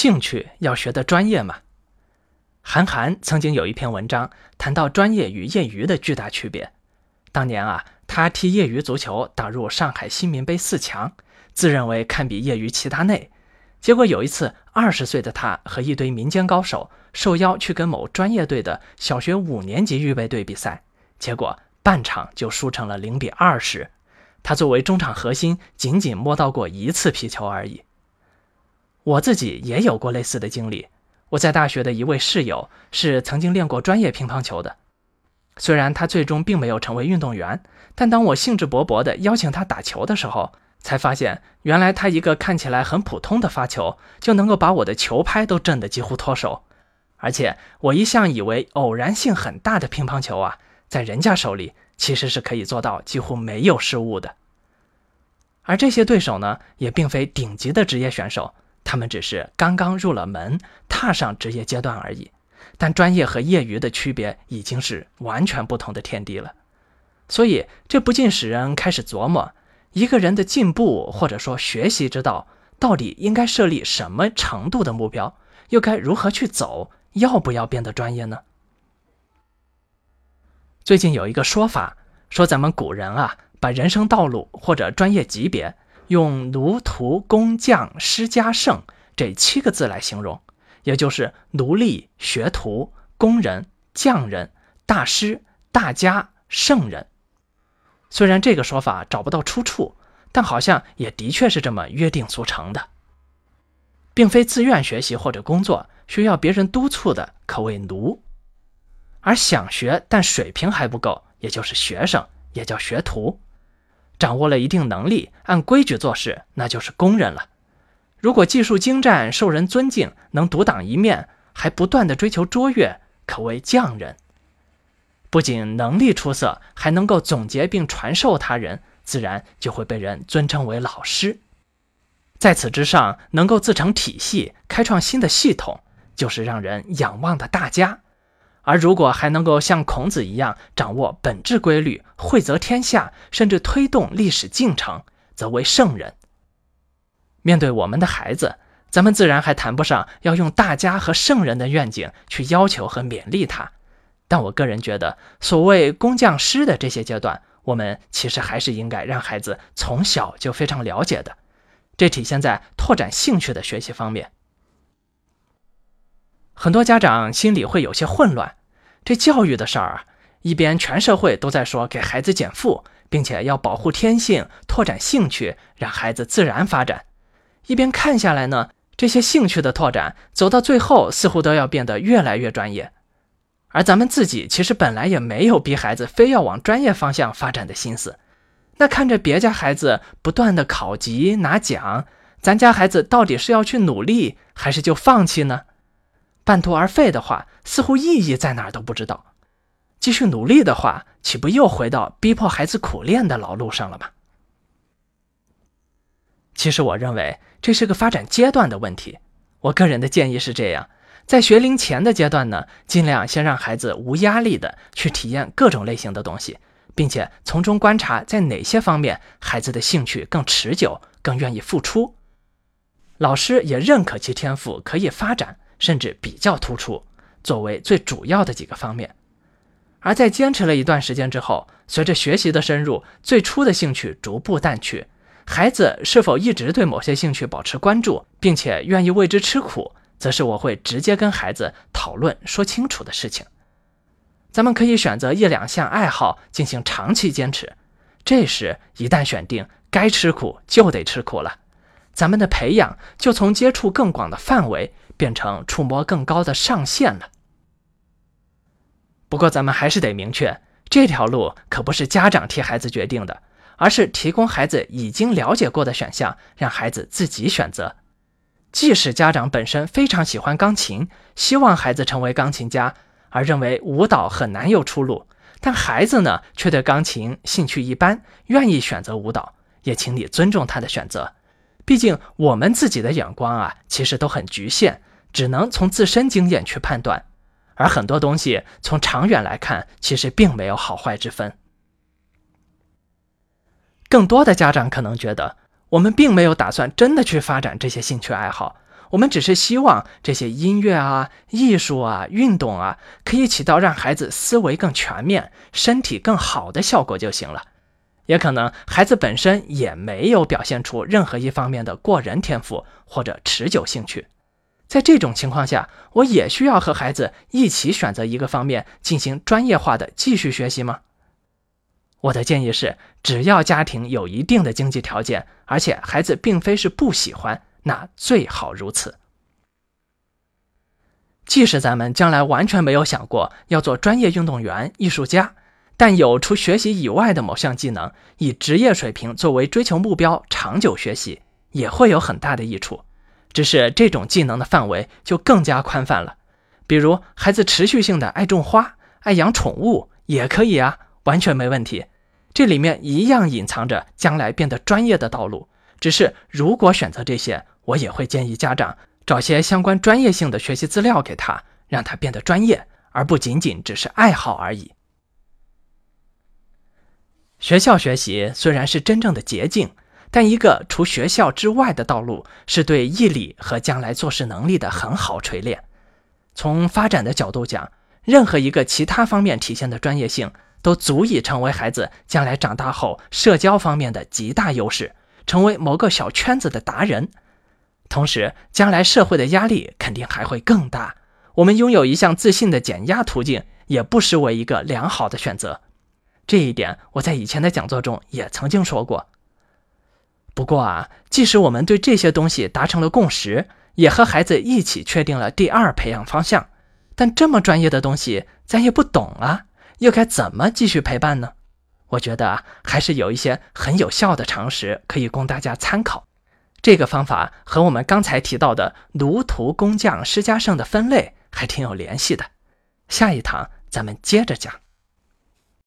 兴趣要学的专业嘛。韩寒曾经有一篇文章谈到专业与业余的巨大区别。当年啊，他踢业余足球打入上海新民杯四强，自认为堪比业余齐达内。结果有一次，二十岁的他和一堆民间高手受邀去跟某专业队的小学五年级预备队比赛，结果半场就输成了零比二十。他作为中场核心，仅仅摸到过一次皮球而已。我自己也有过类似的经历。我在大学的一位室友是曾经练过专业乒乓球的，虽然他最终并没有成为运动员，但当我兴致勃勃地邀请他打球的时候，才发现原来他一个看起来很普通的发球，就能够把我的球拍都震得几乎脱手。而且我一向以为偶然性很大的乒乓球啊，在人家手里其实是可以做到几乎没有失误的。而这些对手呢，也并非顶级的职业选手。他们只是刚刚入了门，踏上职业阶段而已，但专业和业余的区别已经是完全不同的天地了。所以，这不禁使人开始琢磨：一个人的进步或者说学习之道，到底应该设立什么程度的目标，又该如何去走？要不要变得专业呢？最近有一个说法，说咱们古人啊，把人生道路或者专业级别。用奴徒工匠师家圣这七个字来形容，也就是奴隶、学徒、工人、匠人、大师、大家、圣人。虽然这个说法找不到出处，但好像也的确是这么约定俗成的。并非自愿学习或者工作需要别人督促的，可谓奴；而想学但水平还不够，也就是学生，也叫学徒。掌握了一定能力，按规矩做事，那就是工人了。如果技术精湛，受人尊敬，能独当一面，还不断的追求卓越，可谓匠人。不仅能力出色，还能够总结并传授他人，自然就会被人尊称为老师。在此之上，能够自成体系，开创新的系统，就是让人仰望的大家。而如果还能够像孔子一样掌握本质规律，惠泽天下，甚至推动历史进程，则为圣人。面对我们的孩子，咱们自然还谈不上要用大家和圣人的愿景去要求和勉励他。但我个人觉得，所谓工匠师的这些阶段，我们其实还是应该让孩子从小就非常了解的。这体现在拓展兴趣的学习方面。很多家长心里会有些混乱，这教育的事儿啊，一边全社会都在说给孩子减负，并且要保护天性、拓展兴趣，让孩子自然发展；一边看下来呢，这些兴趣的拓展走到最后，似乎都要变得越来越专业。而咱们自己其实本来也没有逼孩子非要往专业方向发展的心思，那看着别家孩子不断的考级拿奖，咱家孩子到底是要去努力，还是就放弃呢？半途而废的话，似乎意义在哪儿都不知道；继续努力的话，岂不又回到逼迫孩子苦练的老路上了吗？其实，我认为这是个发展阶段的问题。我个人的建议是这样：在学龄前的阶段呢，尽量先让孩子无压力的去体验各种类型的东西，并且从中观察在哪些方面孩子的兴趣更持久、更愿意付出，老师也认可其天赋可以发展。甚至比较突出，作为最主要的几个方面。而在坚持了一段时间之后，随着学习的深入，最初的兴趣逐步淡去，孩子是否一直对某些兴趣保持关注，并且愿意为之吃苦，则是我会直接跟孩子讨论说清楚的事情。咱们可以选择一两项爱好进行长期坚持，这时一旦选定，该吃苦就得吃苦了。咱们的培养就从接触更广的范围。变成触摸更高的上限了。不过，咱们还是得明确，这条路可不是家长替孩子决定的，而是提供孩子已经了解过的选项，让孩子自己选择。即使家长本身非常喜欢钢琴，希望孩子成为钢琴家，而认为舞蹈很难有出路，但孩子呢却对钢琴兴趣一般，愿意选择舞蹈，也请你尊重他的选择。毕竟，我们自己的眼光啊，其实都很局限。只能从自身经验去判断，而很多东西从长远来看，其实并没有好坏之分。更多的家长可能觉得，我们并没有打算真的去发展这些兴趣爱好，我们只是希望这些音乐啊、艺术啊、运动啊，可以起到让孩子思维更全面、身体更好的效果就行了。也可能孩子本身也没有表现出任何一方面的过人天赋或者持久兴趣。在这种情况下，我也需要和孩子一起选择一个方面进行专业化的继续学习吗？我的建议是，只要家庭有一定的经济条件，而且孩子并非是不喜欢。那最好如此。即使咱们将来完全没有想过要做专业运动员、艺术家，但有除学习以外的某项技能，以职业水平作为追求目标，长久学习也会有很大的益处。只是这种技能的范围就更加宽泛了。比如，孩子持续性的爱种花、爱养宠物也可以啊，完全没问题。这里面一样隐藏着将来变得专业的道路。只是如果选择这些，我也会建议家长找些相关专业性的学习资料给他，让他变得专业，而不仅仅只是爱好而已。学校学习虽然是真正的捷径，但一个除学校之外的道路是对毅力和将来做事能力的很好锤炼。从发展的角度讲，任何一个其他方面体现的专业性，都足以成为孩子将来长大后社交方面的极大优势，成为某个小圈子的达人。同时，将来社会的压力肯定还会更大。我们拥有一项自信的减压途径，也不失为一个良好的选择。这一点，我在以前的讲座中也曾经说过。不过啊，即使我们对这些东西达成了共识，也和孩子一起确定了第二培养方向，但这么专业的东西，咱也不懂啊，又该怎么继续陪伴呢？我觉得啊，还是有一些很有效的常识可以供大家参考。这个方法和我们刚才提到的奴仆工匠施加圣的分类还挺有联系的，下一堂咱们接着讲。